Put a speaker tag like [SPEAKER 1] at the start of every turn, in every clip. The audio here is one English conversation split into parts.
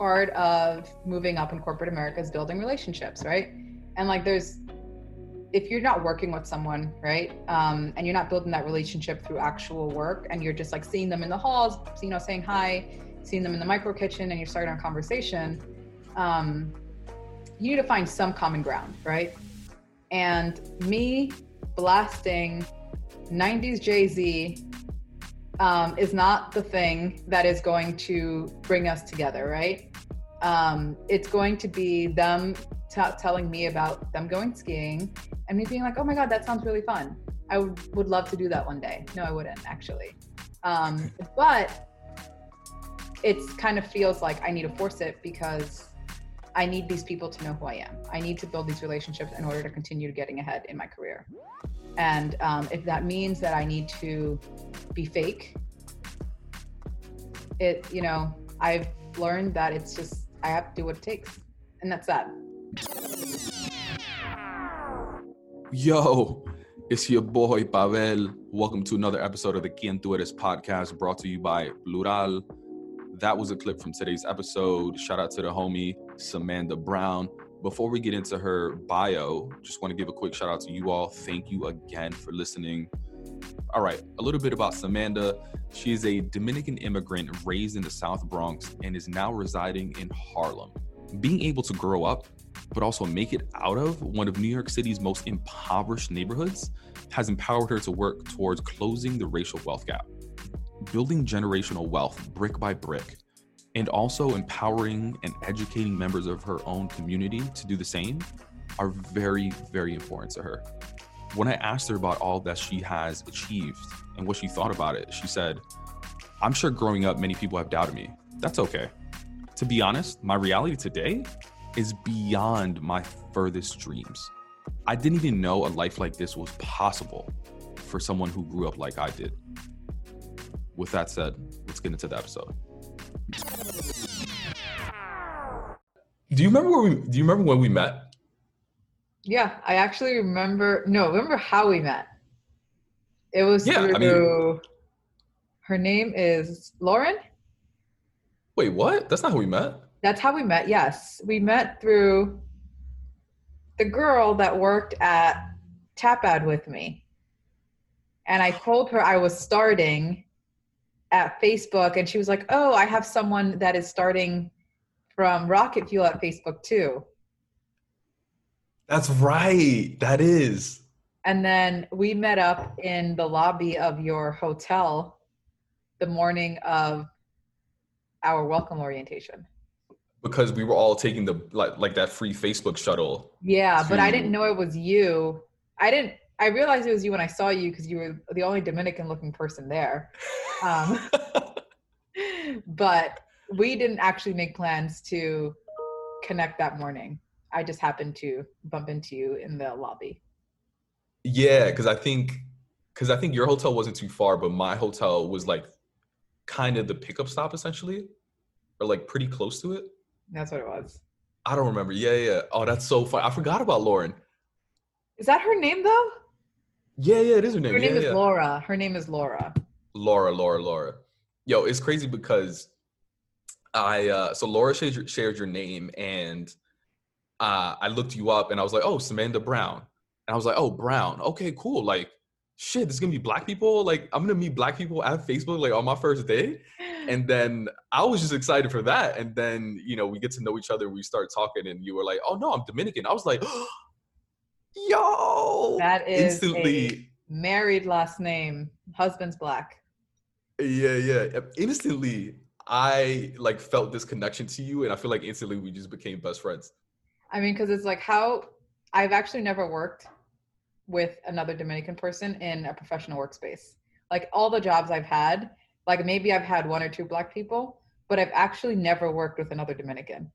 [SPEAKER 1] part of moving up in corporate America is building relationships, right? And like there's if you're not working with someone, right, um, and you're not building that relationship through actual work, and you're just like seeing them in the halls, you know, saying hi, seeing them in the micro kitchen, and you're starting a conversation, um, you need to find some common ground, right? And me blasting 90s Jay Z um, is not the thing that is going to bring us together, right? Um, it's going to be them t- telling me about them going skiing and me being like, oh my God, that sounds really fun. I would, would love to do that one day. No, I wouldn't actually. Um, but it kind of feels like I need to force it because I need these people to know who I am. I need to build these relationships in order to continue getting ahead in my career. And um, if that means that I need to be fake, it, you know, I've learned that it's just, I have to do what it takes. And that's that.
[SPEAKER 2] Yo, it's your boy Pavel. Welcome to another episode of the Quien Tú Eres podcast brought to you by Plural. That was a clip from today's episode. Shout out to the homie Samanda Brown. Before we get into her bio, just want to give a quick shout out to you all. Thank you again for listening. All right, a little bit about Samanda. She is a Dominican immigrant raised in the South Bronx and is now residing in Harlem. Being able to grow up but also make it out of one of New York City's most impoverished neighborhoods has empowered her to work towards closing the racial wealth gap, building generational wealth brick by brick, and also empowering and educating members of her own community to do the same are very, very important to her. When I asked her about all that she has achieved and what she thought about it, she said, I'm sure growing up, many people have doubted me. That's okay. To be honest, my reality today is beyond my furthest dreams. I didn't even know a life like this was possible for someone who grew up like I did. With that said, let's get into the episode. Do you remember where we do you remember when we met?
[SPEAKER 1] Yeah, I actually remember no, remember how we met. It was
[SPEAKER 2] Yeah,
[SPEAKER 1] through
[SPEAKER 2] I mean-
[SPEAKER 1] her name is Lauren.
[SPEAKER 2] Wait, what? That's not how we met.
[SPEAKER 1] That's how we met. Yes, we met through the girl that worked at Tapad with me, and I told her I was starting at Facebook, and she was like, "Oh, I have someone that is starting from Rocket Fuel at Facebook too."
[SPEAKER 2] That's right. That is.
[SPEAKER 1] And then we met up in the lobby of your hotel the morning of our welcome orientation.
[SPEAKER 2] Because we were all taking the like like that free Facebook shuttle.
[SPEAKER 1] Yeah, but I didn't know it was you. I didn't. I realized it was you when I saw you because you were the only Dominican-looking person there. Um, but we didn't actually make plans to connect that morning. I just happened to bump into you in the lobby.
[SPEAKER 2] yeah, because I think because I think your hotel wasn't too far, but my hotel was like kind of the pickup stop essentially, or like pretty close to it.
[SPEAKER 1] That's what it was.
[SPEAKER 2] I don't remember. Yeah, yeah. Oh, that's so fun. I forgot about Lauren.
[SPEAKER 1] Is that her name though?
[SPEAKER 2] Yeah, yeah, it is her name.
[SPEAKER 1] Her name
[SPEAKER 2] yeah,
[SPEAKER 1] is
[SPEAKER 2] yeah.
[SPEAKER 1] Laura. Her name is Laura.
[SPEAKER 2] Laura, Laura, Laura. Yo, it's crazy because I uh so Laura shared your, shared your name and uh I looked you up and I was like, oh, Samanda Brown. And I was like, oh, Brown. Okay, cool. Like, shit, there's gonna be black people. Like, I'm gonna meet black people at Facebook like on my first day. And then I was just excited for that. And then, you know, we get to know each other, we start talking, and you were like, oh no, I'm Dominican. I was like, yo,
[SPEAKER 1] That is
[SPEAKER 2] instantly.
[SPEAKER 1] a married last name. Husband's black.
[SPEAKER 2] Yeah, yeah. Instantly, I like felt this connection to you, and I feel like instantly we just became best friends.
[SPEAKER 1] I mean, because it's like how I've actually never worked with another Dominican person in a professional workspace. Like all the jobs I've had, like maybe I've had one or two black people, but I've actually never worked with another Dominican.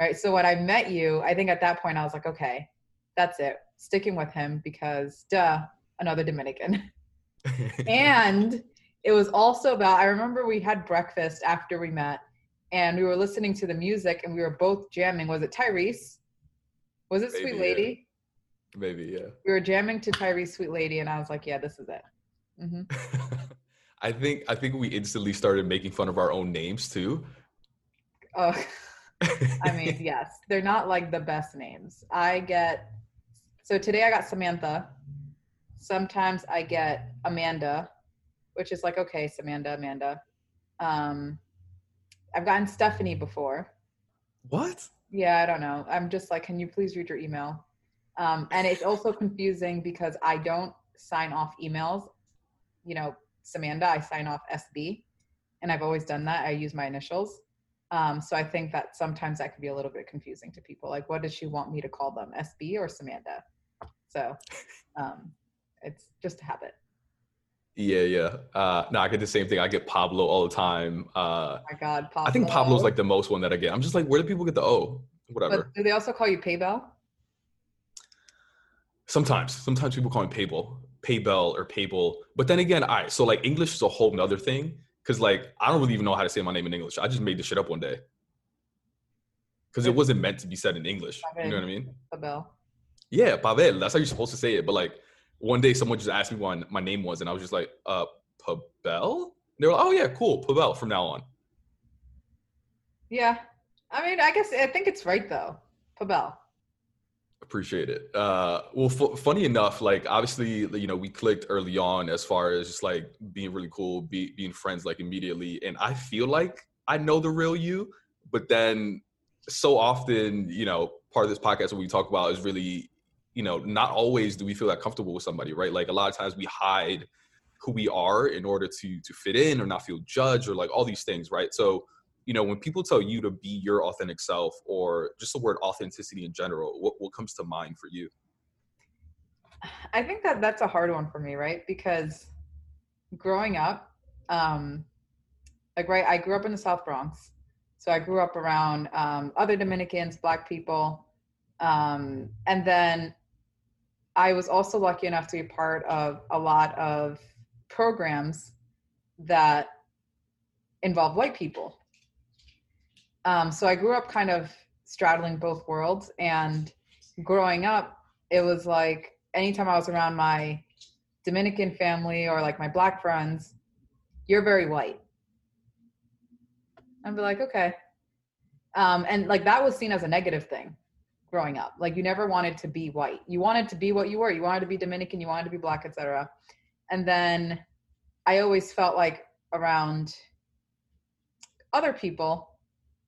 [SPEAKER 1] Right. So when I met you, I think at that point I was like, okay, that's it. Sticking with him because duh, another Dominican. and it was also about i remember we had breakfast after we met and we were listening to the music and we were both jamming was it tyrese was it
[SPEAKER 2] Maybe,
[SPEAKER 1] sweet
[SPEAKER 2] yeah.
[SPEAKER 1] lady
[SPEAKER 2] Maybe, yeah.
[SPEAKER 1] we were jamming to tyrese sweet lady and i was like yeah this is it Mm-hmm.
[SPEAKER 2] I think I think we instantly started making fun of our own names too.
[SPEAKER 1] oh I mean, yes, they're not like the best names. I get so today I got Samantha. Sometimes I get Amanda, which is like okay, Samantha, Amanda. Um, I've gotten Stephanie before.
[SPEAKER 2] What?
[SPEAKER 1] Yeah, I don't know. I'm just like, can you please read your email? Um, and it's also confusing because I don't sign off emails. You know, Samantha, I sign off SB, and I've always done that. I use my initials. Um, so I think that sometimes that can be a little bit confusing to people. Like, what does she want me to call them, SB or Samantha? So um, it's just a habit.
[SPEAKER 2] Yeah, yeah. Uh, no, I get the same thing. I get Pablo all the time. Uh,
[SPEAKER 1] oh my God, Pablo.
[SPEAKER 2] I think Pablo's like the most one that I get. I'm just like, where do people get the O? Whatever.
[SPEAKER 1] But do they also call you Paybell?
[SPEAKER 2] Sometimes, sometimes people call me Paybell, Paybell or Paybell. But then again, I so like English is a whole nother thing because like I don't really even know how to say my name in English. I just made this shit up one day because it wasn't meant to be said in English. You know what I mean?
[SPEAKER 1] Pavel.
[SPEAKER 2] Yeah, Pavel. That's how you're supposed to say it. But like one day, someone just asked me what my name was, and I was just like, "Uh, Pavel." They were like, "Oh yeah, cool, Pavel." From now on.
[SPEAKER 1] Yeah, I mean, I guess I think it's right though, Pavel.
[SPEAKER 2] Appreciate it. Uh, well, f- funny enough, like obviously, you know, we clicked early on as far as just like being really cool, be, being friends like immediately, and I feel like I know the real you, but then so often, you know, part of this podcast what we talk about is really, you know, not always do we feel that comfortable with somebody, right? Like a lot of times we hide who we are in order to to fit in or not feel judged or like all these things, right? So you know, when people tell you to be your authentic self or just the word authenticity in general, what, what comes to mind for you?
[SPEAKER 1] I think that that's a hard one for me, right? Because growing up, um, like, right, I grew up in the South Bronx. So I grew up around um, other Dominicans, Black people. Um, and then I was also lucky enough to be part of a lot of programs that involve white people. Um, so I grew up kind of straddling both worlds. And growing up, it was like anytime I was around my Dominican family or like my black friends, you're very white. I'd be like, okay. Um, and like that was seen as a negative thing growing up. Like you never wanted to be white. You wanted to be what you were. You wanted to be Dominican, you wanted to be black, etc. And then I always felt like around other people,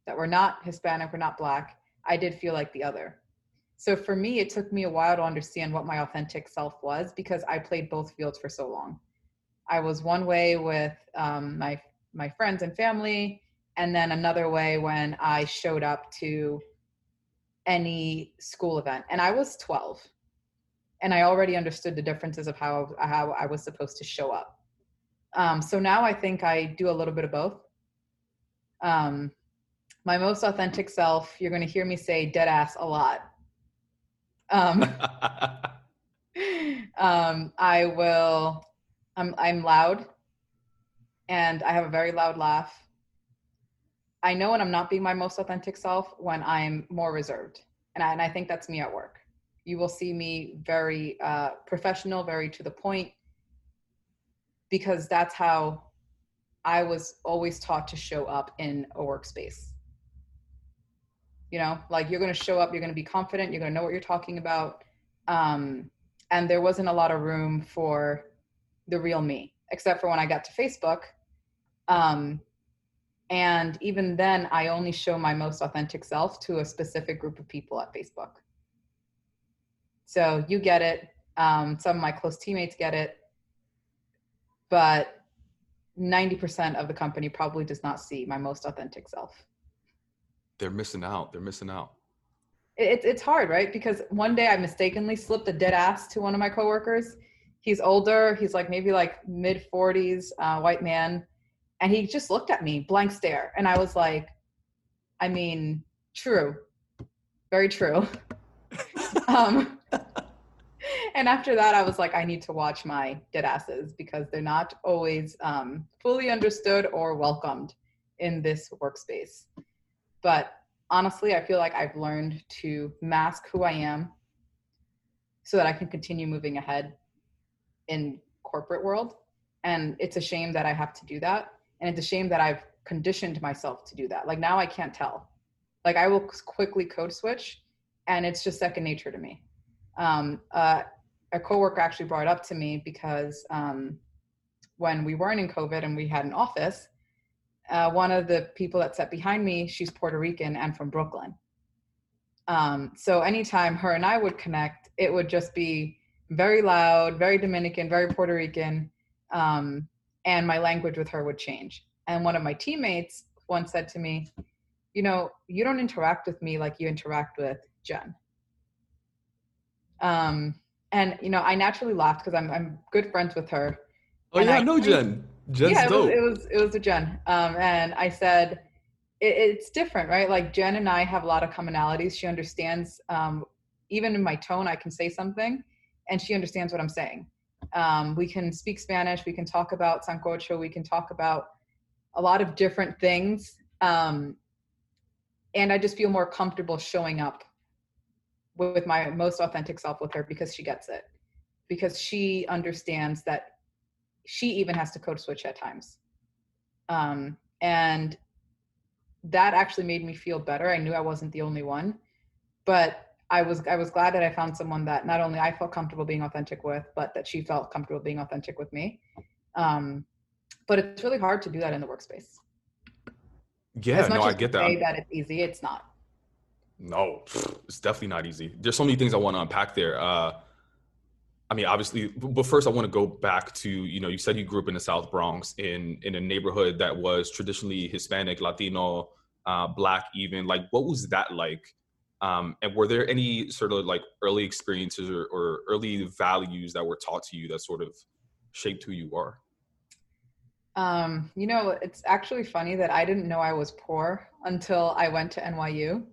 [SPEAKER 1] that were not Hispanic or not Black, I did feel like the other. So for me, it took me a while to understand what my authentic self was because I played both fields for so long. I was one way with um, my my friends and family, and then another way when I showed up to any school event. And I was 12, and I already understood the differences of how how I was supposed to show up. Um, so now I think I do a little bit of both. Um, my most authentic self, you're going to hear me say dead ass a lot. Um, um, I will, I'm, I'm loud and I have a very loud laugh. I know when I'm not being my most authentic self when I'm more reserved. And I, and I think that's me at work. You will see me very uh, professional, very to the point, because that's how I was always taught to show up in a workspace you know like you're going to show up you're going to be confident you're going to know what you're talking about um, and there wasn't a lot of room for the real me except for when i got to facebook um, and even then i only show my most authentic self to a specific group of people at facebook so you get it um, some of my close teammates get it but 90% of the company probably does not see my most authentic self
[SPEAKER 2] they're missing out. They're missing out.
[SPEAKER 1] It's it's hard, right? Because one day I mistakenly slipped a dead ass to one of my coworkers. He's older. He's like maybe like mid forties, uh, white man, and he just looked at me, blank stare, and I was like, I mean, true, very true. um, and after that, I was like, I need to watch my dead asses because they're not always um, fully understood or welcomed in this workspace. But honestly, I feel like I've learned to mask who I am so that I can continue moving ahead in corporate world. And it's a shame that I have to do that. And it's a shame that I've conditioned myself to do that. Like now I can't tell. Like I will quickly code switch, and it's just second nature to me. Um, uh, a coworker actually brought up to me because um, when we weren't in COVID and we had an office, uh, one of the people that sat behind me, she's Puerto Rican and from Brooklyn. Um, so anytime her and I would connect, it would just be very loud, very Dominican, very Puerto Rican, um, and my language with her would change. And one of my teammates once said to me, "You know, you don't interact with me like you interact with Jen." Um, and you know, I naturally laughed because I'm I'm good friends with her.
[SPEAKER 2] Oh yeah, I know Jen. Jen's
[SPEAKER 1] yeah, it
[SPEAKER 2] dope.
[SPEAKER 1] was, it was it was a Jen. Um, and I said, it, it's different, right? Like Jen and I have a lot of commonalities. She understands, um, even in my tone, I can say something, and she understands what I'm saying. Um, we can speak Spanish. We can talk about sancocho. We can talk about a lot of different things. Um, and I just feel more comfortable showing up with my most authentic self with her because she gets it, because she understands that she even has to code switch at times. Um, and that actually made me feel better. I knew I wasn't the only one, but I was I was glad that I found someone that not only I felt comfortable being authentic with, but that she felt comfortable being authentic with me. Um, but it's really hard to do that in the workspace.
[SPEAKER 2] Yeah, no, I get that.
[SPEAKER 1] Say that it's easy. It's not.
[SPEAKER 2] No, it's definitely not easy. There's so many things I want to unpack there. Uh, I mean, obviously, but first I want to go back to you know you said you grew up in the South Bronx in in a neighborhood that was traditionally Hispanic, Latino, uh, Black, even. Like, what was that like? Um, and were there any sort of like early experiences or, or early values that were taught to you that sort of shaped who you are?
[SPEAKER 1] Um, you know, it's actually funny that I didn't know I was poor until I went to NYU.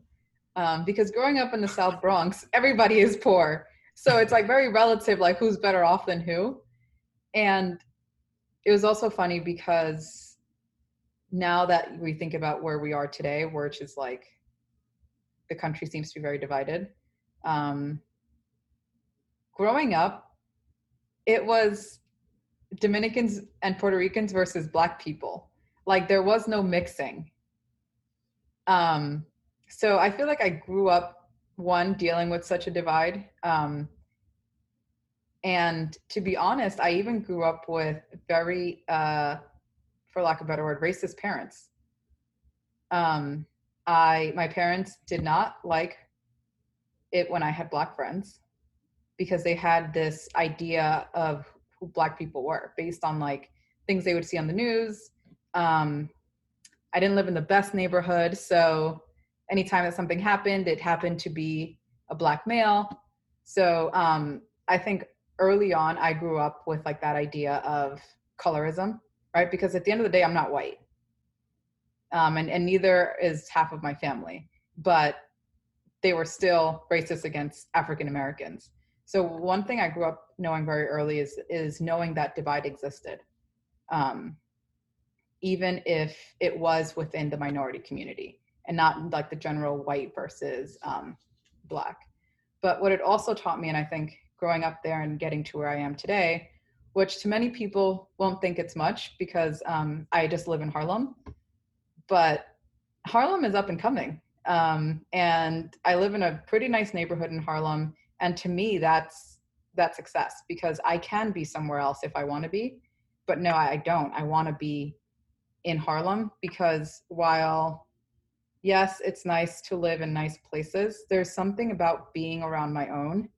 [SPEAKER 1] Um, because growing up in the South Bronx, everybody is poor so it's like very relative like who's better off than who and it was also funny because now that we think about where we are today which is like the country seems to be very divided. Um, growing up it was dominicans and puerto ricans versus black people. Like there was no mixing. Um, so i feel like i grew up one dealing with such a divide um, and to be honest i even grew up with very uh, for lack of a better word racist parents. Um, i my parents did not like it when i had black friends because they had this idea of who black people were based on like things they would see on the news um, i didn't live in the best neighborhood so anytime that something happened, it happened to be a black male. So um, I think early on, I grew up with like that idea of colorism, right? Because at the end of the day, I'm not white. Um, and, and neither is half of my family, but they were still racist against African Americans. So one thing I grew up knowing very early is is knowing that divide existed, um, even if it was within the minority community and not like the general white versus um, black. But what it also taught me, and I think growing up there and getting to where I am today, which to many people won't think it's much because um, I just live in Harlem, but Harlem is up and coming. Um, and I live in a pretty nice neighborhood in Harlem. And to me, that's that success because I can be somewhere else if I want to be. But no, I don't. I want to be in Harlem because while yes, it's nice to live in nice places. There's something about being around my own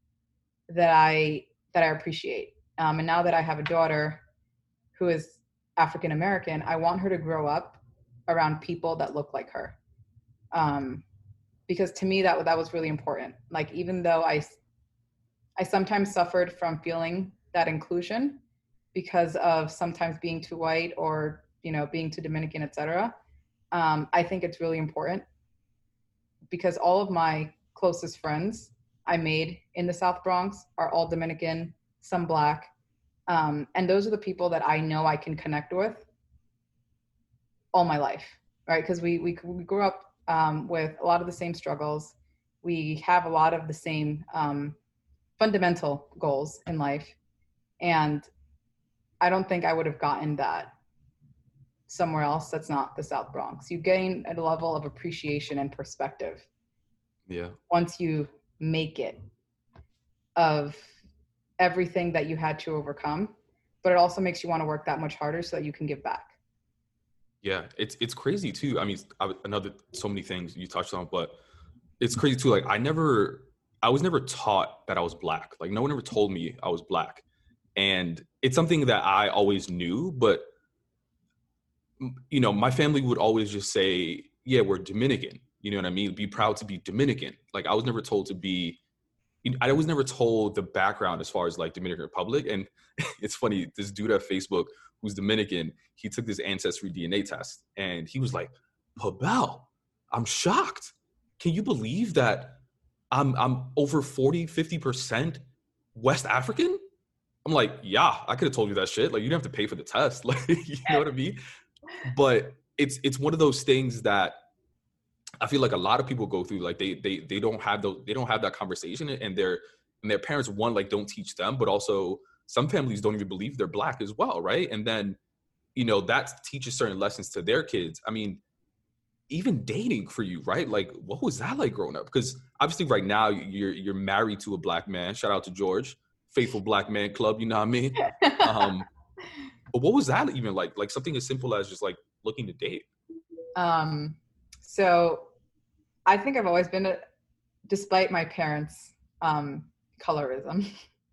[SPEAKER 1] that I that I appreciate. Um, and now that I have a daughter who is African American, I want her to grow up around people that look like her. Um, because to me that that was really important. Like even though I I sometimes suffered from feeling that inclusion because of sometimes being too white or you know being too Dominican, etc um, I think it's really important because all of my closest friends I made in the South Bronx are all Dominican, some Black, um, and those are the people that I know I can connect with all my life, right? Because we, we we grew up um, with a lot of the same struggles. We have a lot of the same um, fundamental goals in life, and I don't think I would have gotten that somewhere else that's not the South Bronx. You gain a level of appreciation and perspective
[SPEAKER 2] Yeah.
[SPEAKER 1] once you make it of everything that you had to overcome. But it also makes you want to work that much harder so that you can give back.
[SPEAKER 2] Yeah, it's it's crazy too. I mean, I, another so many things you touched on, but it's crazy too. Like I never, I was never taught that I was black. Like no one ever told me I was black, and it's something that I always knew. But you know, my family would always just say, "Yeah, we're Dominican." You know what I mean? Be proud to be Dominican. Like I was never told to be. I was never told the background as far as like Dominican Republic, and it's funny. This dude at Facebook who's Dominican, he took this ancestry DNA test and he was like, Pabel, I'm shocked. Can you believe that I'm I'm over 40, 50% West African? I'm like, yeah, I could have told you that shit. Like you didn't have to pay for the test. Like, you know what I mean? But it's it's one of those things that I feel like a lot of people go through. Like they they they don't have those they don't have that conversation and their and their parents one like don't teach them, but also some families don't even believe they're black as well, right? And then, you know, that teaches certain lessons to their kids. I mean, even dating for you, right? Like, what was that like growing up? Because obviously, right now you're you're married to a black man. Shout out to George, faithful black man club. You know what I mean? Um, but what was that even like? Like something as simple as just like looking to date.
[SPEAKER 1] Um, so I think I've always been, a, despite my parents' um, colorism,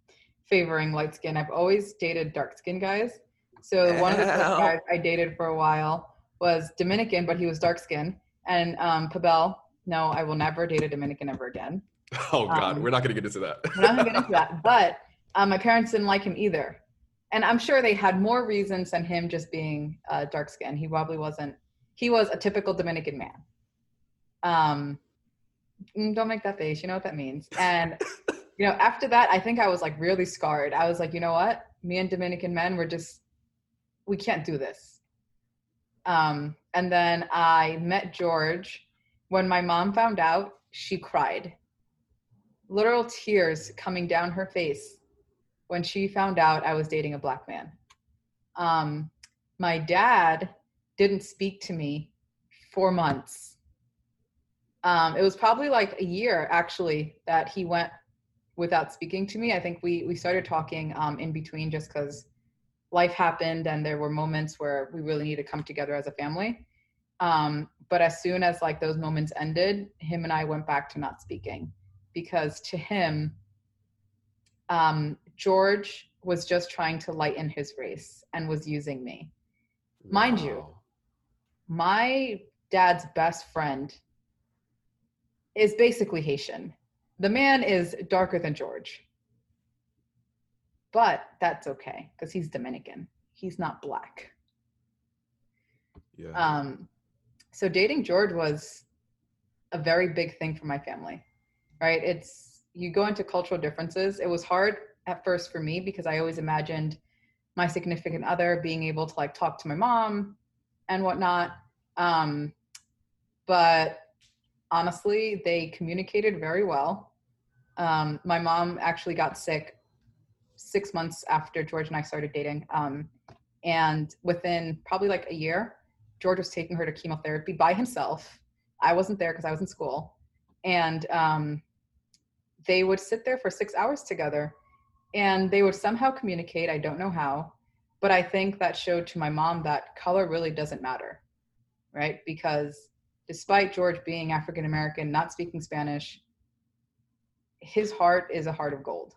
[SPEAKER 1] favoring light skin, I've always dated dark skin guys. So one of the first guys I dated for a while was Dominican, but he was dark skin. And um, Pabel, no, I will never date a Dominican ever again.
[SPEAKER 2] Oh God,
[SPEAKER 1] Um,
[SPEAKER 2] we're not gonna get into that.
[SPEAKER 1] We're not gonna get into that. But um, my parents didn't like him either. And I'm sure they had more reasons than him just being uh, dark skin. He probably wasn't, he was a typical Dominican man. Um, mm, don't make that face. You know what that means. And, you know, after that, I think I was like really scarred. I was like, you know what? Me and Dominican men, we're just, we can't do this. Um, and then I met George. When my mom found out, she cried literal tears coming down her face when she found out I was dating a black man. Um, my dad didn't speak to me for months. Um, it was probably like a year actually that he went without speaking to me. I think we we started talking um, in between just because life happened and there were moments where we really need to come together as a family. Um, but as soon as like those moments ended, him and I went back to not speaking because to him, um, George was just trying to lighten his race and was using me. Mind you, My dad's best friend is basically Haitian. The man is darker than George. But that's okay because he's Dominican. He's not black.
[SPEAKER 2] yeah.
[SPEAKER 1] Um, so dating George was a very big thing for my family, right? It's you go into cultural differences. It was hard at first for me because I always imagined my significant other being able to like talk to my mom and whatnot. Um, but honestly, they communicated very well. Um, my mom actually got sick six months after George and I started dating. Um, and within probably like a year, George was taking her to chemotherapy by himself. I wasn't there because I was in school. And um, they would sit there for six hours together and they would somehow communicate. I don't know how, but I think that showed to my mom that color really doesn't matter, right? Because despite George being African American, not speaking Spanish, his heart is a heart of gold.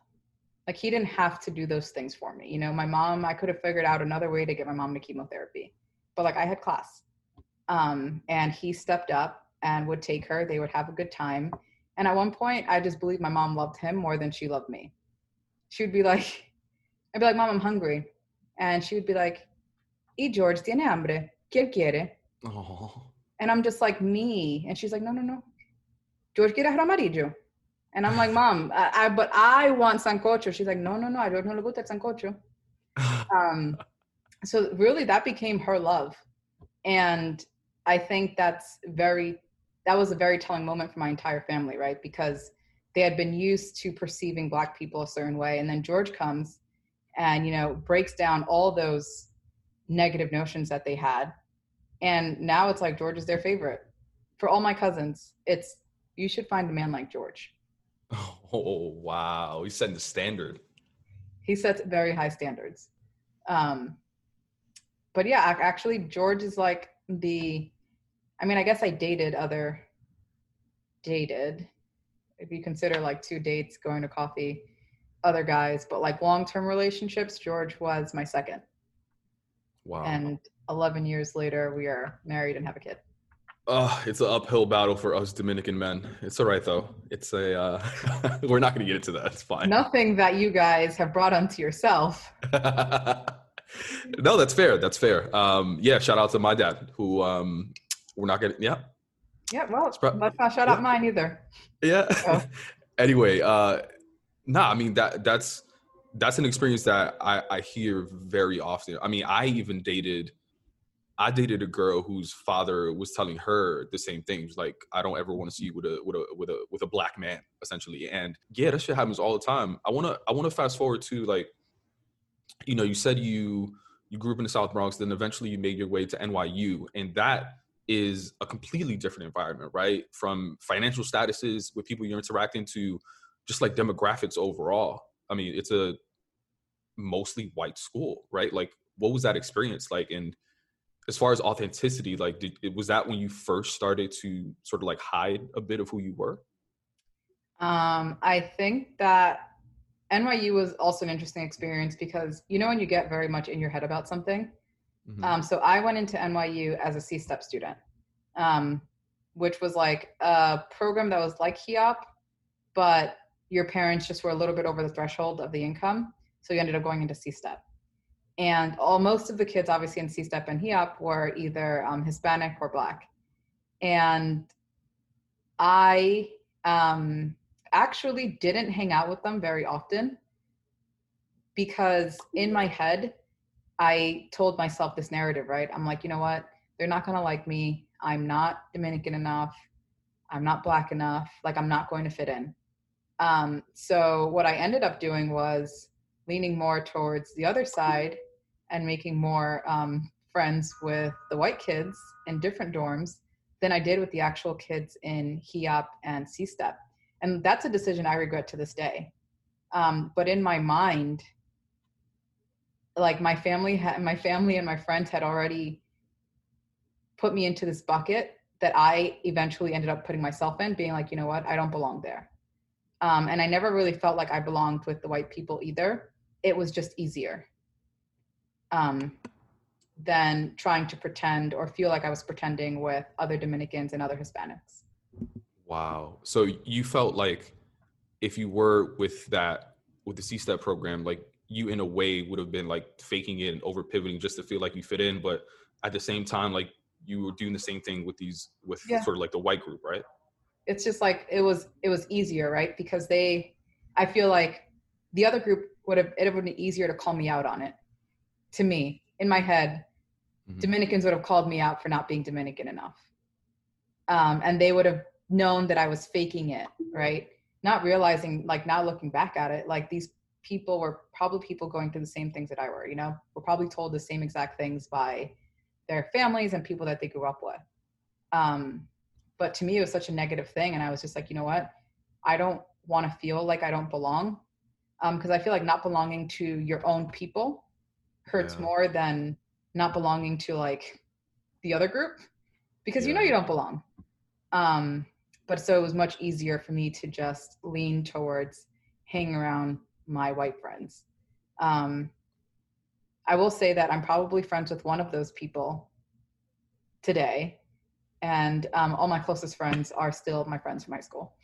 [SPEAKER 1] Like he didn't have to do those things for me. You know, my mom, I could have figured out another way to get my mom to chemotherapy but like I had class. Um, and he stepped up and would take her. They would have a good time. And at one point, I just believed my mom loved him more than she loved me. She would be like, I'd be like, Mom, I'm hungry. And she would be like, Y George tiene hambre. ¿Quién quiere?
[SPEAKER 2] Oh.
[SPEAKER 1] And I'm just like, me. And she's like, no, no, no. George quiere arroz amarillo. And I'm like, Mom, I, I, but I want sancocho. She's like, no, no, no. I don't know le gusta el sancocho um so really that became her love and i think that's very that was a very telling moment for my entire family right because they had been used to perceiving black people a certain way and then george comes and you know breaks down all those negative notions that they had And now it's like George is their favorite. For all my cousins, it's you should find a man like George.
[SPEAKER 2] Oh wow, he's setting the standard.
[SPEAKER 1] He sets very high standards. Um, but yeah, actually, George is like the. I mean, I guess I dated other. Dated, if you consider like two dates, going to coffee, other guys, but like long term relationships, George was my second.
[SPEAKER 2] Wow.
[SPEAKER 1] And 11 years later, we are married and have a kid.
[SPEAKER 2] Uh, it's an uphill battle for us Dominican men. It's all right though. It's a uh, we're not going to get into that. It's fine.
[SPEAKER 1] Nothing that you guys have brought onto yourself.
[SPEAKER 2] no, that's fair. That's fair. Um, yeah, shout out to my dad who um, we're not going to yeah.
[SPEAKER 1] Yeah, well, pro- let's not shout yeah. out mine either.
[SPEAKER 2] Yeah. So. anyway, uh nah, I mean that that's that's an experience that I, I hear very often. I mean, I even dated I dated a girl whose father was telling her the same thing. like, I don't ever want to see you with a with a with a with a black man, essentially. And yeah, that shit happens all the time. I wanna I wanna fast forward to like, you know, you said you you grew up in the South Bronx, then eventually you made your way to NYU, and that is a completely different environment, right? From financial statuses with people you're interacting to, just like demographics overall. I mean, it's a mostly white school, right? Like, what was that experience like? And as far as authenticity like did, was that when you first started to sort of like hide a bit of who you were
[SPEAKER 1] um i think that nyu was also an interesting experience because you know when you get very much in your head about something mm-hmm. um so i went into nyu as a c-step student um which was like a program that was like HEOP, but your parents just were a little bit over the threshold of the income so you ended up going into c-step and all most of the kids obviously in c-step and HEOP were either um, hispanic or black. And i um, actually didn't hang out with them very often because in my head i told myself this narrative right? I'm like you know what? They're not going to like me. I'm not dominican enough. I'm not black enough. Like i'm not going to fit in. Um, so what i ended up doing was leaning more towards the other side and making more um, friends with the white kids in different dorms than I did with the actual kids in HEOP and C-STEP. And that's a decision I regret to this day. Um, but in my mind, like my family, ha- my family and my friends had already put me into this bucket that I eventually ended up putting myself in, being like, you know what, I don't belong there. Um, and I never really felt like I belonged with the white people either. It was just easier um, than trying to pretend or feel like I was pretending with other Dominicans and other Hispanics.
[SPEAKER 2] Wow. So you felt like if you were with that, with the C step program, like you in a way would have been like faking it and over pivoting just to feel like you fit in. But at the same time, like you were doing the same thing with these, with yeah. sort of like the white group, right?
[SPEAKER 1] It's just like it was, it was easier, right? Because they, I feel like the other group would have, it would have been easier to call me out on it to me in my head mm-hmm. dominicans would have called me out for not being dominican enough. Um, and they would have known that i was faking it right? Not realizing like now looking back at it like these people were probably people going through the same things that i were you know? Were probably told the same exact things by their families and people that they grew up with. Um, but to me it was such a negative thing and i was just like you know what? I don't want to feel like i don't belong. Because um, i feel like not belonging to your own people hurts yeah. more than not belonging to like the other group because yeah. you know you don't belong. Um, but so it was much easier for me to just lean towards hanging around my white friends. Um, I will say that I'm probably friends with one of those people today, and um, all my closest friends are still my friends from high school.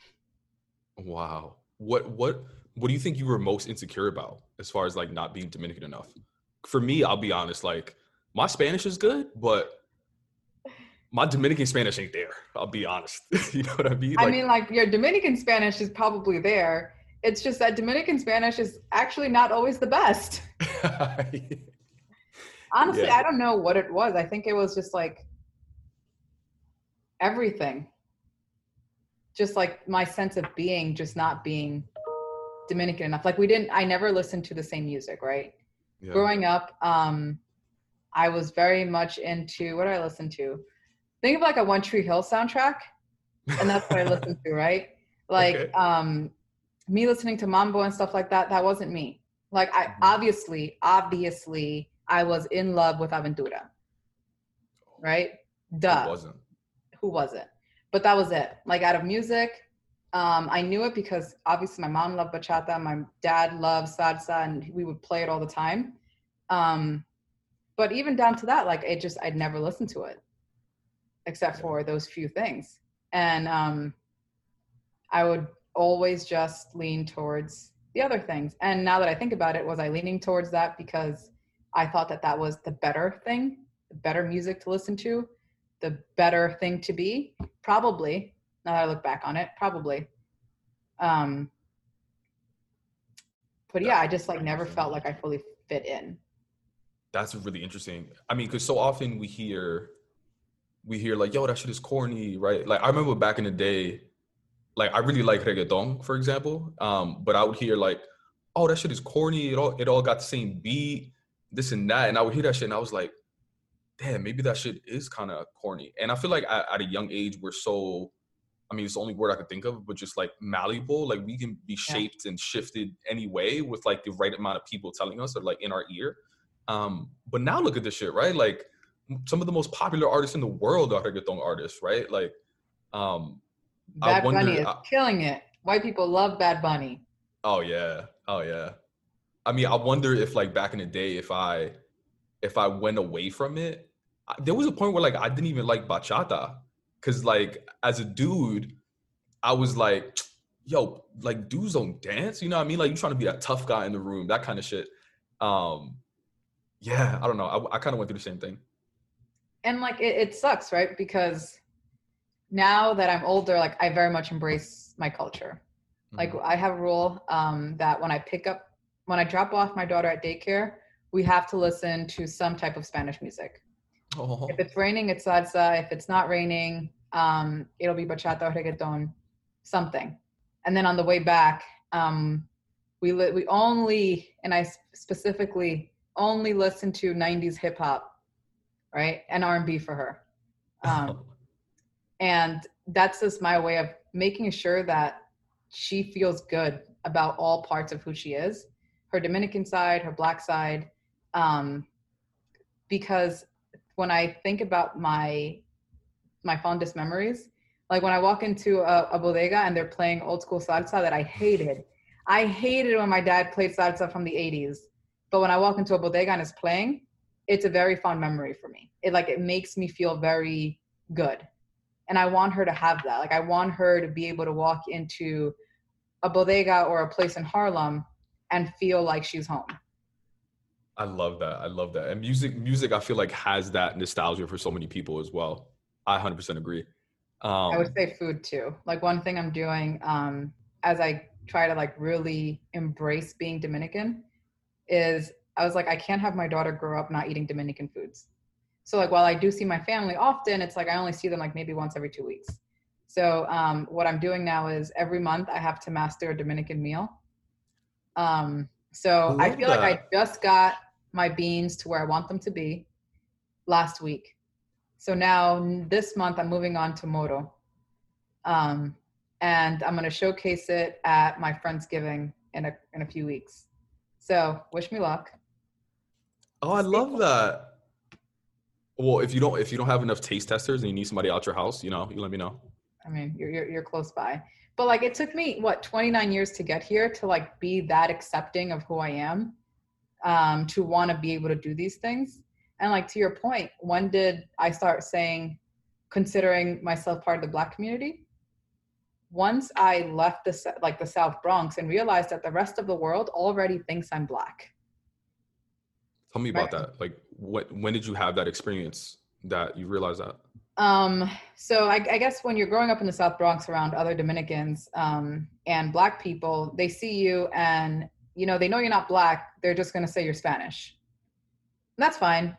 [SPEAKER 2] Wow. What what what do you think you were most insecure about as far as like not being Dominican enough? For me, I'll be honest, like my Spanish is good, but my Dominican Spanish ain't there. I'll be honest. you know what I mean?
[SPEAKER 1] Like, I mean, like your Dominican Spanish is probably there. It's just that Dominican Spanish is actually not always the best. Honestly, yeah. I don't know what it was. I think it was just like everything. Just like my sense of being, just not being Dominican enough. Like we didn't, I never listened to the same music, right? Yeah. growing up um I was very much into what did I listen to? Think of like a One Tree Hill soundtrack, and that's what I listened to, right? Like
[SPEAKER 2] Okay.
[SPEAKER 1] um, me listening to Mambo and stuff like that. That wasn't me. Like I
[SPEAKER 2] Mhm.
[SPEAKER 1] obviously, obviously, I was in love with Aventura, right? Duh
[SPEAKER 2] It wasn't.
[SPEAKER 1] who was it? But that was it. Like out of music, um, I knew it because obviously my mom loved bachata, my dad loved salsa, and we would play it all the time. Um, but even down to that, like it just I'd never listened to it, except for those few things, and um, I would always just lean towards the other things. And now that I think about it, was I leaning towards that because I thought that that was the better thing, the better music to listen to, the better thing to be? Probably. Now that I look back on it, probably. Um, but yeah, I just like never felt like I fully fit in.
[SPEAKER 2] That's really interesting. I mean, because so often we hear, we hear like, "Yo, that shit is corny," right? Like I remember back in the day, like I really like reggaeton, for example. Um, but I would hear like, "Oh, that shit is corny. It all it all got the same beat, this and that," and I would hear that shit, and I was like, "Damn, maybe that shit is kind of corny." And I feel like at, at a young age, we're so, I mean, it's the only word I could think of, but just like malleable. Like we can be
[SPEAKER 1] Yeah.
[SPEAKER 2] shaped and shifted anyway with like the right amount of people telling us or like in our ear. Um, but now look at this shit, right? Like some of the most popular artists in the world are reggaeton artists, right? Like, um, I wonder-
[SPEAKER 1] Bunny is
[SPEAKER 2] I-
[SPEAKER 1] killing it. White people love Bad Bunny.
[SPEAKER 2] oh yeah, oh yeah. I mean, I wonder if like back in the day, if I, if I went away from it, I, there was a point where like I didn't even like bachata, cause like as a dude, I was like, yo, like dudes don't dance, you know what I mean? Like you trying to be that tough guy in the room, that kind of shit. Um, yeah, I don't know. I, I kind of went through the same thing.
[SPEAKER 1] And like it, it sucks, right? Because now that I'm older, like I very much embrace my culture. Like
[SPEAKER 2] Mhm.
[SPEAKER 1] I have a rule um, that when I pick up, when I drop off my daughter at daycare, we have to listen to some type of Spanish music.
[SPEAKER 2] Oh,
[SPEAKER 1] If it's raining, it's salsa. If it's not raining, um, it'll be bachata reggaeton, something. And then on the way back, um, we li- we only and I specifically only listen to '90s hip hop, right, and R&B for her. Um, and that's just my way of making sure that she feels good about all parts of who she is her dominican side her black side um, because when i think about my my fondest memories like when i walk into a, a bodega and they're playing old school salsa that i hated. I hated when my dad played salsa from the 80s but when i walk into a bodega and it's playing it's a very fond memory for me. It like it makes me feel very good. And i want her to have that. Like i want her to be able to walk into a bodega or a place in harlem and feel like she's home
[SPEAKER 2] I love that. I love that. And music, music, I feel like has that nostalgia for so many people as well. I 100% agree. Um,
[SPEAKER 1] i would say food too like one thing i'm doing um as i try to like really embrace being dominican is i was like i can't have my daughter grow up not eating dominican foods so like while i do see my family often it's like i only see them like maybe once every two weeks so um what i'm doing now is every month i have to master a dominican meal um so
[SPEAKER 2] I
[SPEAKER 1] i feel like i just got my beans to where i want them to be last week so now this month i'm moving on to moro um and i'm going to showcase it at my friendsgiving in a in a few weeks so wish me luck
[SPEAKER 2] oh, I love that. Well, if you don't, if you don't have enough taste testers and you need somebody out your house, you know, you let me know.
[SPEAKER 1] I mean, you're, you're you're close by. But like it took me what 29 years to get here to like be that accepting of who I am, um, to want to be able to do these things. And like to your point, when did I start saying, considering myself part of the Black community? Once I left the like the South Bronx and realized that the rest of the world already thinks I'm Black.
[SPEAKER 2] Tell me about
[SPEAKER 1] Right.
[SPEAKER 2] that. Like, what? When did you have that experience that you realized that?
[SPEAKER 1] Um, so I, I guess when you're growing up in the South Bronx around other Dominicans um, and Black people, they see you and you know they know you're not Black. They're just gonna say you're Spanish. And that's fine.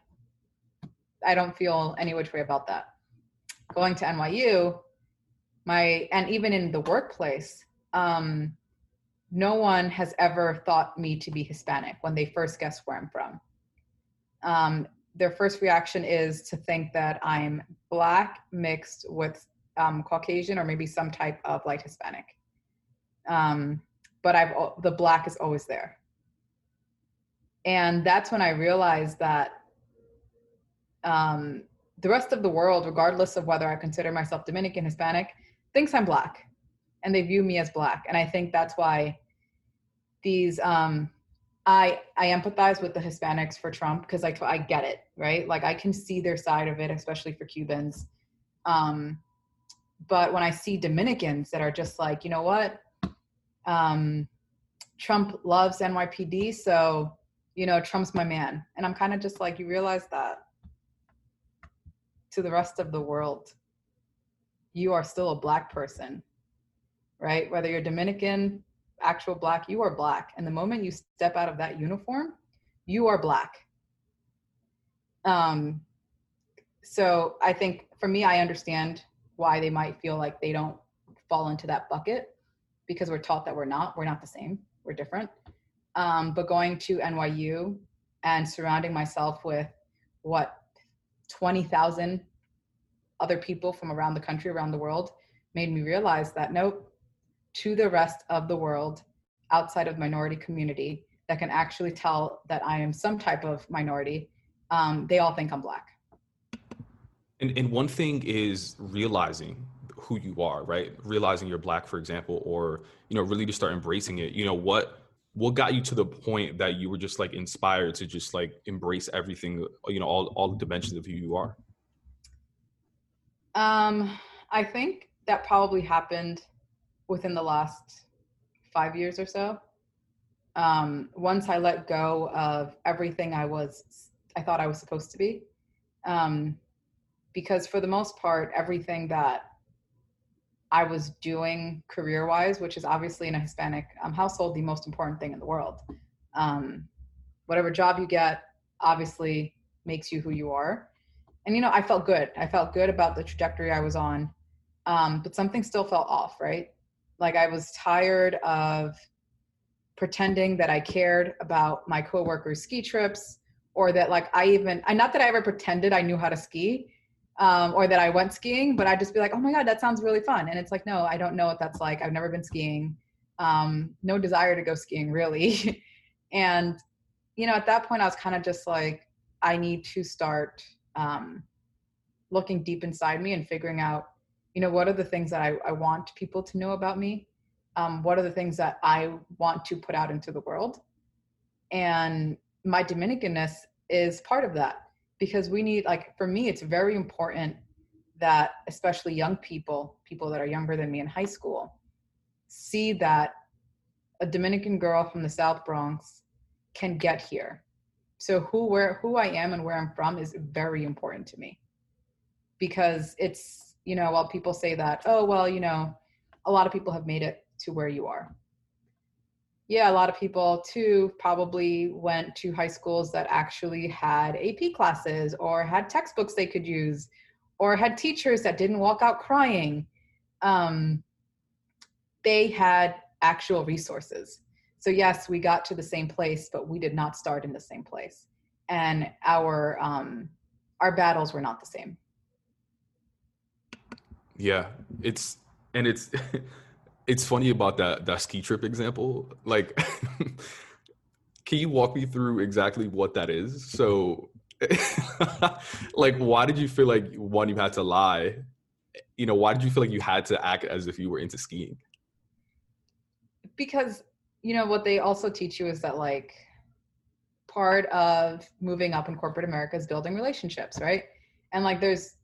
[SPEAKER 1] I don't feel any which way about that. Going to NYU, my and even in the workplace, um, no one has ever thought me to be Hispanic when they first guess where I'm from. Um, their first reaction is to think that I'm black mixed with um, Caucasian or maybe some type of light Hispanic. Um, but I've the black is always there, and that's when I realized that um, the rest of the world, regardless of whether I consider myself Dominican, Hispanic, thinks I'm black, and they view me as black, and I think that's why these um, I I empathize with the Hispanics for Trump because I I get it right? Like I can see their side of it especially for Cubans, um, but when I see Dominicans that are just like you know what, um, Trump loves NYPD so you know Trump's my man and I'm kind of just like you realize that to the rest of the world you are still a black person right whether you're Dominican actual black, you are black. And the moment you step out of that uniform, you are black. Um, so I think for me, I understand why they might feel like they don't fall into that bucket because we're taught that we're not. We're not the same. We're different. Um, but going to NYU and surrounding myself with what 20,000 other people from around the country, around the world, made me realize that nope, to the rest of the world outside of minority community that can actually tell that I am some type of minority, um, they all think I'm black.
[SPEAKER 2] And, and one thing is realizing who you are, right? Realizing you're black, for example, or you know, really to start embracing it. You know, what what got you to the point that you were just like inspired to just like embrace everything, you know, all all the dimensions of who you are?
[SPEAKER 1] Um, I think that probably happened within the last five years or so. Um, once I let go of everything I was, I thought I was supposed to be, um, because for the most part, everything that I was doing career-wise, which is obviously in a Hispanic um, household the most important thing in the world. Um, whatever job you get, obviously makes you who you are. And you know, I felt good. I felt good about the trajectory I was on, um, but something still felt off, right? Like I was tired of pretending that I cared about my coworkers' ski trips or that like I even I not that I ever pretended I knew how to ski um, or that I went skiing, but I'd just be like, oh my God, that sounds really fun. And it's like, no, I don't know what that's like. I've never been skiing. Um, no desire to go skiing really. and, you know, at that point I was kind of just like, I need to start um, looking deep inside me and figuring out you know what are the things that i, I want people to know about me um, what are the things that i want to put out into the world and my dominicanness is part of that because we need like for me it's very important that especially young people people that are younger than me in high school see that a dominican girl from the south bronx can get here so who where who i am and where i'm from is very important to me because it's you know, while people say that, oh, well, you know, a lot of people have made it to where you are. Yeah, a lot of people too probably went to high schools that actually had AP classes or had textbooks they could use or had teachers that didn't walk out crying. Um, they had actual resources. So, yes, we got to the same place, but we did not start in the same place. And our, um, our battles were not the same.
[SPEAKER 2] Yeah, it's and it's it's funny about that that ski trip example. Like, can you walk me through exactly what that is? So, like, why did you feel like one you had to lie? You know, why did you feel like you had to act as if you were into skiing?
[SPEAKER 1] Because you know what they also teach you is that like part of moving up in corporate America is building relationships, right? And like there's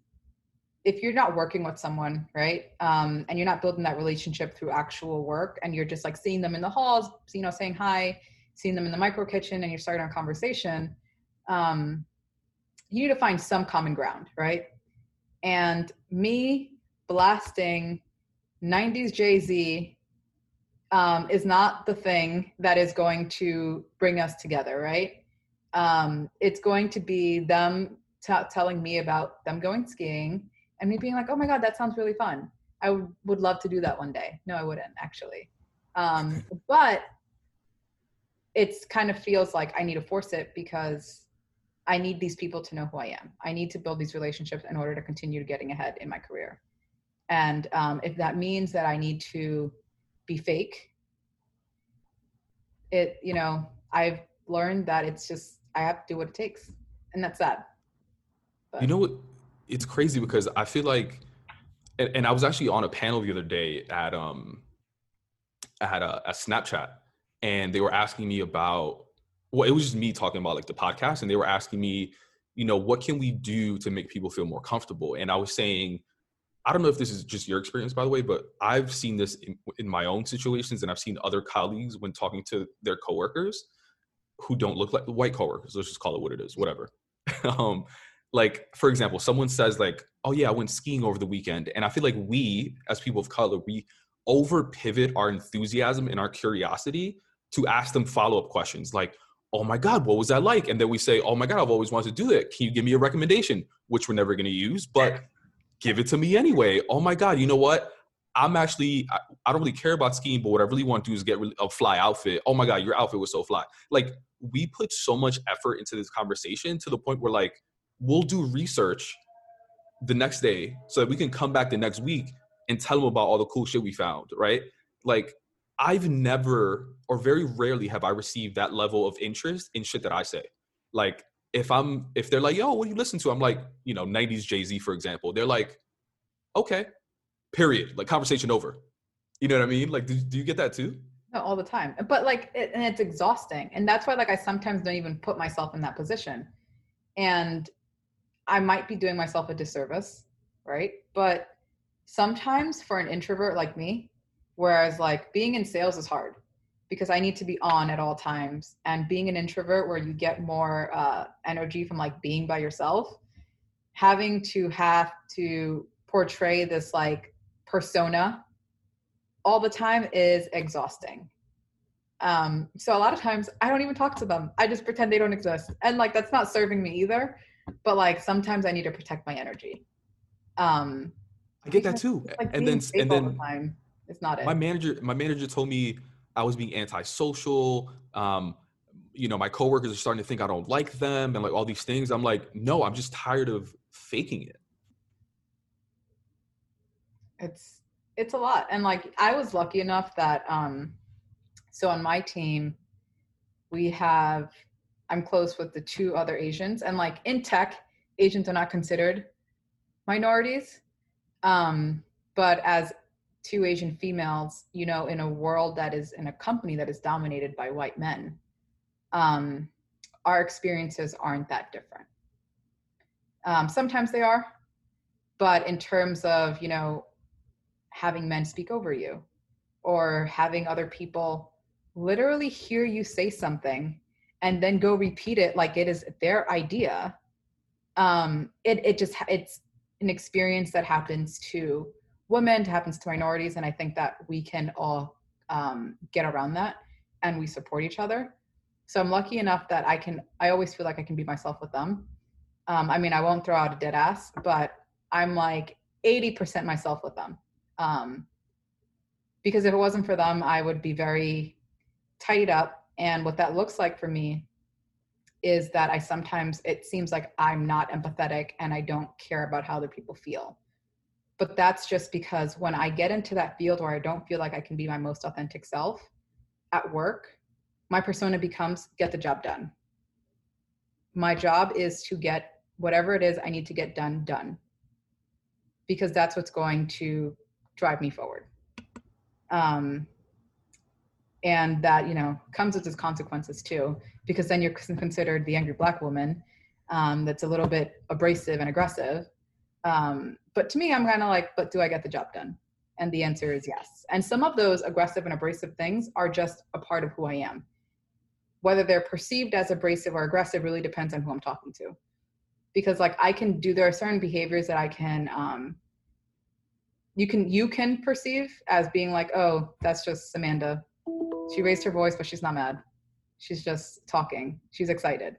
[SPEAKER 1] if you're not working with someone right um, and you're not building that relationship through actual work and you're just like seeing them in the halls you know saying hi seeing them in the micro kitchen and you're starting a conversation um, you need to find some common ground right? And me blasting 90s jay-z um, is not the thing that is going to bring us together right? Um, it's going to be them t- telling me about them going skiing and me being like, oh my God, that sounds really fun. I w- would love to do that one day. No, I wouldn't actually. Um, but it's kind of feels like I need to force it because I need these people to know who I am. I need to build these relationships in order to continue getting ahead in my career. And um, if that means that I need to be fake, it, you know, I've learned that it's just, I have to do what it takes. And that's that.
[SPEAKER 2] But. You know what? It's crazy because I feel like, and, and I was actually on a panel the other day at, um, at a, a Snapchat and they were asking me about well it was just me talking about like the podcast and they were asking me you know what can we do to make people feel more comfortable? And i was saying i don't know if this is just your experience by the way but i've seen this in, in my own situations and i've seen other colleagues when talking to their coworkers who don't look like the white coworkers let's just call it what it is whatever. Um like for example someone says like oh yeah i went skiing over the weekend and i feel like we as people of color we over pivot our enthusiasm and our curiosity to ask them follow up questions like, oh my God, what was that like? And then we say, oh my God, I've always wanted to do that. Can you give me a recommendation? Which we're never going to use, but give it to me anyway. Oh my God, you know what? I'm actually, I, I don't really care about skiing, but what I really want to do is get a fly outfit. Oh my God, your outfit was so fly. Like, we put so much effort into this conversation to the point where, like, we'll do research the next day so that we can come back the next week and tell them about all the cool shit we found, right? Like, I've never or very rarely have I received that level of interest in shit that I say. Like if I'm if they're like, yo, what do you listen to? I'm like, you know, 90s Jay-Z, for example. They're like, okay, period. Like conversation over. You know what I mean? Like, do, do you get that too?
[SPEAKER 1] No, all the time. But like, it, and it's exhausting. And that's why like I sometimes don't even put myself in that position. And I might be doing myself a disservice, right? But sometimes for an introvert like me, Whereas like being in sales is hard because I need to be on at all times. And being an introvert where you get more uh, energy from like being by yourself, having to have to portray this like persona all the time is exhausting. Um, so a lot of times I don't even talk to them. I just pretend they don't exist. And like that's not serving me either. But like sometimes I need to protect my energy. Um
[SPEAKER 2] I get that too. Like and then and then
[SPEAKER 1] the it's not it.
[SPEAKER 2] My manager, my manager told me I was being antisocial. Um, you know, my coworkers are starting to think I don't like them and like all these things. I'm like, no, I'm just tired of faking it.
[SPEAKER 1] It's it's a lot. And like I was lucky enough that um so on my team we have I'm close with the two other Asians and like in tech, Asians are not considered minorities. Um, but as two Asian females, you know, in a world that is in a company that is dominated by white men, um, our experiences aren't that different. Um, sometimes they are, but in terms of, you know, having men speak over you or having other people literally hear you say something and then go repeat it like it is their idea um it it just it's an experience that happens to women, happens to minorities, and I think that we can all um, get around that and we support each other. So I'm lucky enough that I can. I always feel like I can be myself with them. Um, I mean, I won't throw out a dead ass, but I'm like 80% myself with them. Um, because if it wasn't for them, I would be very tied up. And what that looks like for me is that I sometimes it seems like I'm not empathetic and I don't care about how other people feel but that's just because when I get into that field where I don't feel like I can be my most authentic self at work, my persona becomes get the job done. My job is to get whatever it is I need to get done, done. Because that's what's going to drive me forward. Um, and that, you know, comes with its consequences too, because then you're considered the angry black woman um, that's a little bit abrasive and aggressive. Um, but to me, I'm kind of like, but do I get the job done? And the answer is yes. And some of those aggressive and abrasive things are just a part of who I am. Whether they're perceived as abrasive or aggressive really depends on who I'm talking to. Because like I can do, there are certain behaviors that I can, um, you can you can perceive as being like, oh, that's just Samanda. She raised her voice, but she's not mad. She's just talking. She's excited.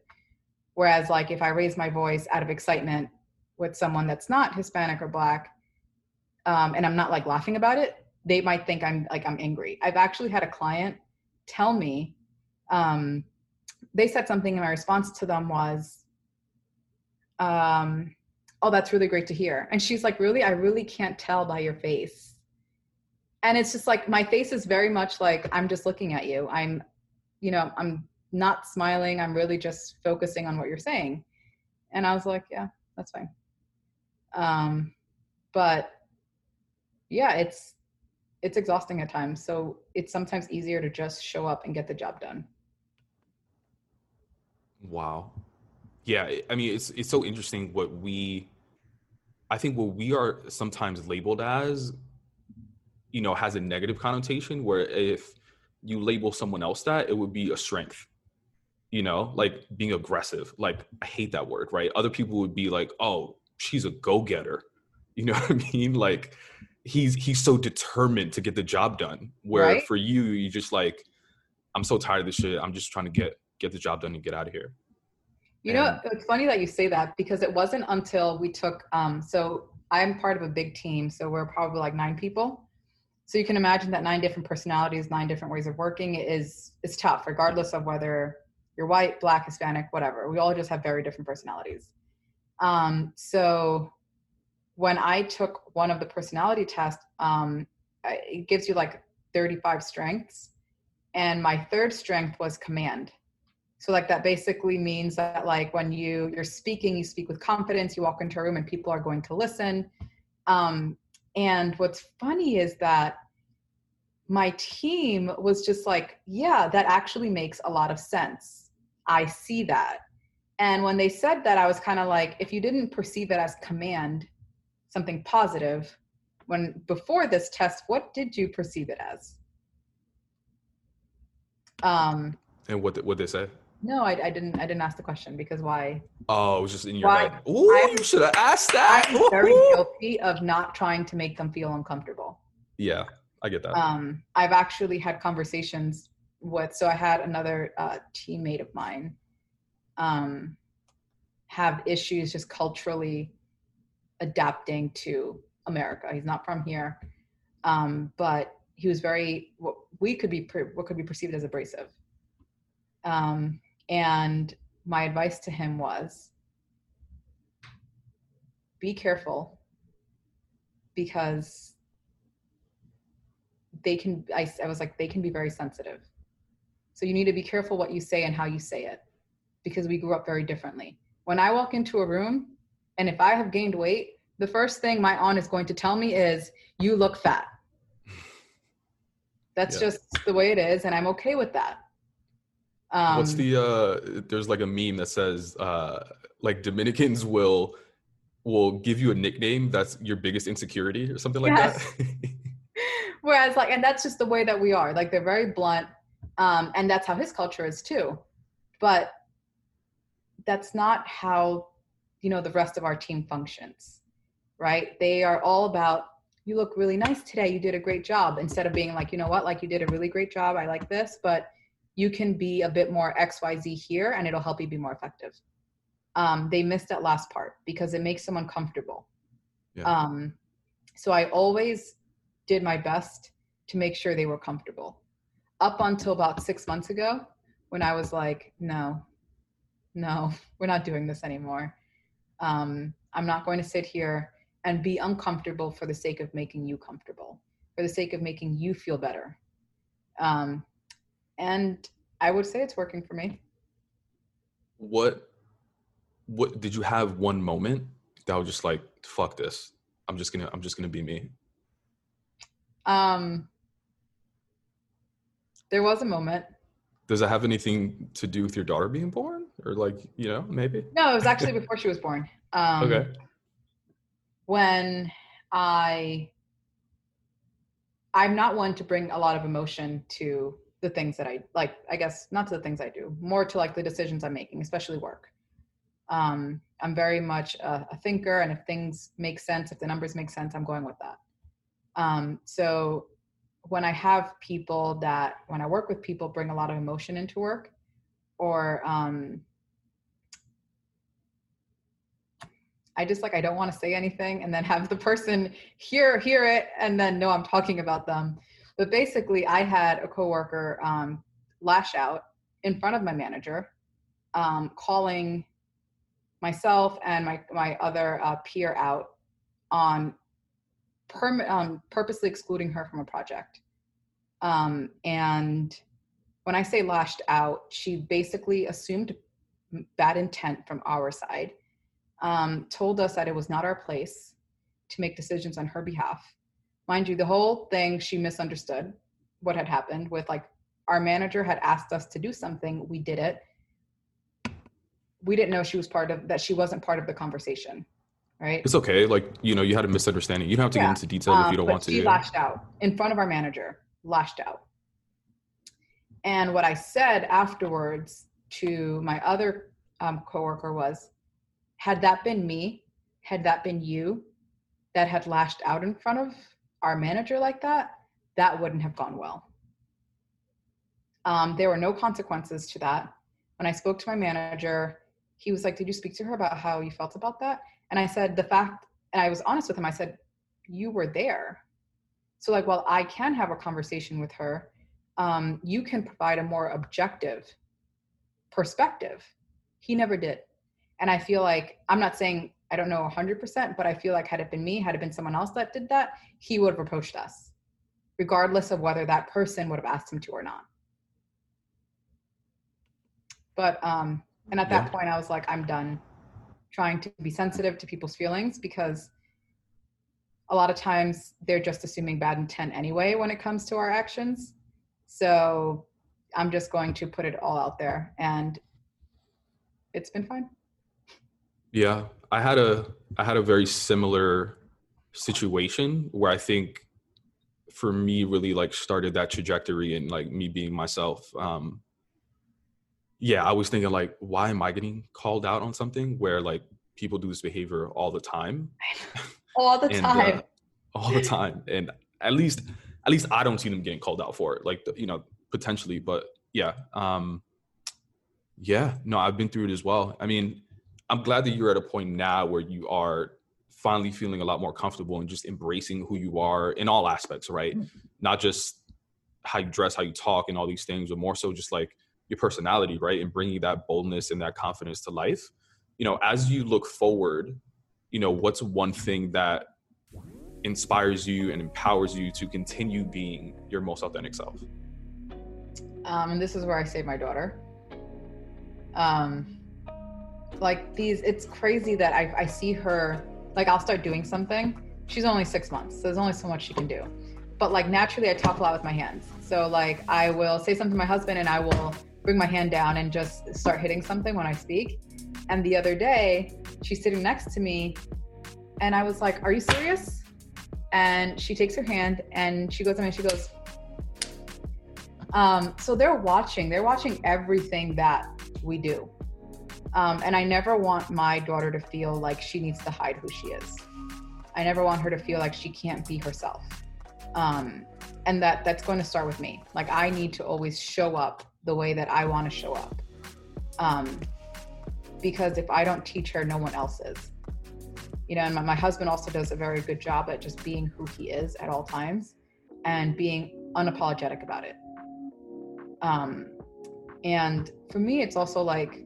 [SPEAKER 1] Whereas like if I raise my voice out of excitement with someone that's not Hispanic or Black, um, and I'm not like laughing about it, they might think I'm like I'm angry. I've actually had a client tell me, um, they said something, and my response to them was, um, oh, that's really great to hear. And she's like, really? I really can't tell by your face. And it's just like, my face is very much like, I'm just looking at you. I'm, you know, I'm not smiling. I'm really just focusing on what you're saying. And I was like, yeah, that's fine. Um, but yeah, it's, it's exhausting at times. So it's sometimes easier to just show up and get the job done.
[SPEAKER 2] Wow. Yeah, I mean it's it's so interesting what we I think what we are sometimes labeled as you know has a negative connotation where if you label someone else that it would be a strength you know like being aggressive. Like i hate that word right? Other people would be like oh she's a go-getter. You know what i mean? Like he's he's so determined to get the job done where right? for you you just like i'm so tired of this shit. I'm just trying to get get the job done and get out of here.
[SPEAKER 1] You know, it's funny that you say that because it wasn't until we took, um, so I'm part of a big team, so we're probably like nine people. So you can imagine that nine different personalities, nine different ways of working is is tough, regardless of whether you're white, black, Hispanic, whatever. We all just have very different personalities. Um, so when I took one of the personality tests, um, it gives you like 35 strengths, and my third strength was command so like that basically means that like when you you're speaking you speak with confidence you walk into a room and people are going to listen um, and what's funny is that my team was just like yeah that actually makes a lot of sense i see that and when they said that i was kind of like if you didn't perceive it as command something positive when before this test what did you perceive it as
[SPEAKER 2] um and what what they say
[SPEAKER 1] no, I, I didn't. I didn't ask the question because why?
[SPEAKER 2] Oh, it was just in your why, head. Ooh, I, you should have asked that.
[SPEAKER 1] I'm very guilty of not trying to make them feel uncomfortable.
[SPEAKER 2] Yeah, I get that.
[SPEAKER 1] Um, I've actually had conversations with. So I had another uh, teammate of mine, um, have issues just culturally adapting to America. He's not from here, um, but he was very what we could be what could be perceived as abrasive. Um, and my advice to him was be careful because they can I, I was like they can be very sensitive so you need to be careful what you say and how you say it because we grew up very differently when i walk into a room and if i have gained weight the first thing my aunt is going to tell me is you look fat that's yeah. just the way it is and i'm okay with that
[SPEAKER 2] um, What's the uh there's like a meme that says uh like Dominicans will will give you a nickname that's your biggest insecurity or something like yes. that.
[SPEAKER 1] Whereas like and that's just the way that we are. Like they're very blunt. Um and that's how his culture is too. But that's not how you know the rest of our team functions. Right? They are all about you look really nice today. You did a great job instead of being like, you know what? Like you did a really great job. I like this, but you can be a bit more xyz here and it'll help you be more effective um, they missed that last part because it makes someone comfortable yeah. um, so i always did my best to make sure they were comfortable up until about six months ago when i was like no no we're not doing this anymore um, i'm not going to sit here and be uncomfortable for the sake of making you comfortable for the sake of making you feel better um, and I would say it's working for me.
[SPEAKER 2] What what did you have one moment that was just like fuck this. I'm just to I'm just to be me.
[SPEAKER 1] Um there was a moment.
[SPEAKER 2] Does it have anything to do with your daughter being born or like, you know, maybe?
[SPEAKER 1] No, it was actually before she was born. Um Okay. When I I'm not one to bring a lot of emotion to the things that I like, I guess not to the things I do, more to like the decisions I'm making, especially work. Um, I'm very much a, a, thinker, and if things make sense, if the numbers make sense, I'm going with that. Um, so when I have people that, when I work with people, bring a lot of emotion into work, or um, I just like I don't want to say anything, and then have the person hear hear it, and then know I'm talking about them. But basically, I had a coworker um, lash out in front of my manager, um, calling myself and my my other uh, peer out on perm- um, purposely excluding her from a project. Um, and when I say lashed out, she basically assumed bad intent from our side, um, told us that it was not our place to make decisions on her behalf. Mind you, the whole thing she misunderstood what had happened with like our manager had asked us to do something, we did it. We didn't know she was part of that, she wasn't part of the conversation right?
[SPEAKER 2] It's okay. Like, you know, you had a misunderstanding. You don't have to yeah. get into details um, if you don't want to.
[SPEAKER 1] She lashed out in front of our manager, lashed out. And what I said afterwards to my other um, coworker was, had that been me, had that been you that had lashed out in front of our manager like that, that wouldn't have gone well. Um, there were no consequences to that. When I spoke to my manager, he was like, Did you speak to her about how you felt about that? And I said, the fact, and I was honest with him, I said, you were there. So, like, while I can have a conversation with her, um, you can provide a more objective perspective. He never did. And I feel like, I'm not saying I don't know 100%, but I feel like had it been me, had it been someone else that did that, he would have approached us, regardless of whether that person would have asked him to or not. But, um, and at that yeah. point, I was like, I'm done trying to be sensitive to people's feelings because a lot of times they're just assuming bad intent anyway when it comes to our actions. So I'm just going to put it all out there and it's been fine.
[SPEAKER 2] Yeah, I had a I had a very similar situation where I think for me really like started that trajectory and like me being myself. Um yeah, I was thinking like, why am I getting called out on something where like people do this behavior all the time?
[SPEAKER 1] all the and, uh, time. Uh,
[SPEAKER 2] all the time. And at least at least I don't see them getting called out for it. Like you know, potentially, but yeah. Um yeah, no, I've been through it as well. I mean, I'm glad that you're at a point now where you are finally feeling a lot more comfortable and just embracing who you are in all aspects, right? Mm-hmm. Not just how you dress, how you talk, and all these things, but more so just like your personality, right? And bringing that boldness and that confidence to life. You know, as you look forward, you know, what's one thing that inspires you and empowers you to continue being your most authentic self?
[SPEAKER 1] Um, and this is where I say my daughter. Um, like these, it's crazy that I, I see her, like I'll start doing something. She's only six months, so there's only so much she can do. But like naturally, I talk a lot with my hands. So like I will say something to my husband, and I will bring my hand down and just start hitting something when I speak. And the other day, she's sitting next to me, and I was like, Are you serious? And she takes her hand and she goes to me and she goes, um, so they're watching, they're watching everything that we do. Um, and I never want my daughter to feel like she needs to hide who she is. I never want her to feel like she can't be herself. Um, and that that's going to start with me. Like I need to always show up the way that I want to show up. Um, because if I don't teach her, no one else is. You know, and my, my husband also does a very good job at just being who he is at all times and being unapologetic about it. Um, and for me, it's also like,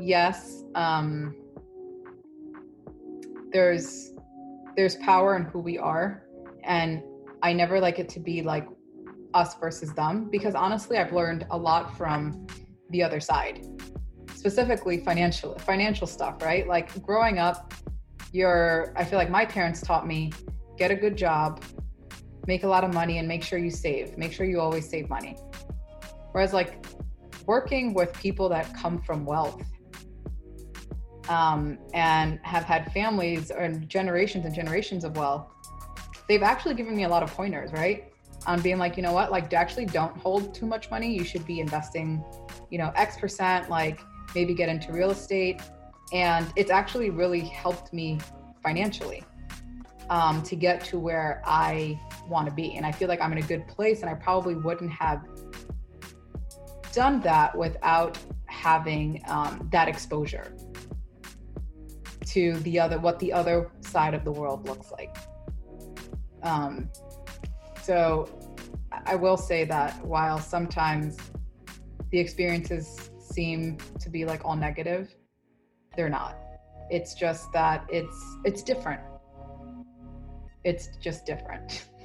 [SPEAKER 1] yes, um, there's there's power in who we are, and I never like it to be like us versus them because honestly i've learned a lot from the other side specifically financial financial stuff right? Like growing up you're i feel like my parents taught me get a good job make a lot of money and make sure you save make sure you always save money. Whereas like working with people that come from wealth um, and have had families or generations and generations of wealth they've actually given me a lot of pointers right on being like, you know what, like actually don't hold too much money. You should be investing, you know, X percent, like maybe get into real estate. And it's actually really helped me financially um, to get to where I want to be. And I feel like I'm in a good place and I probably wouldn't have done that without having um, that exposure to the other, what the other side of the world looks like. Um, so I will say that while sometimes the experiences seem to be like all negative, they're not. It's just that it's it's different. It's just different.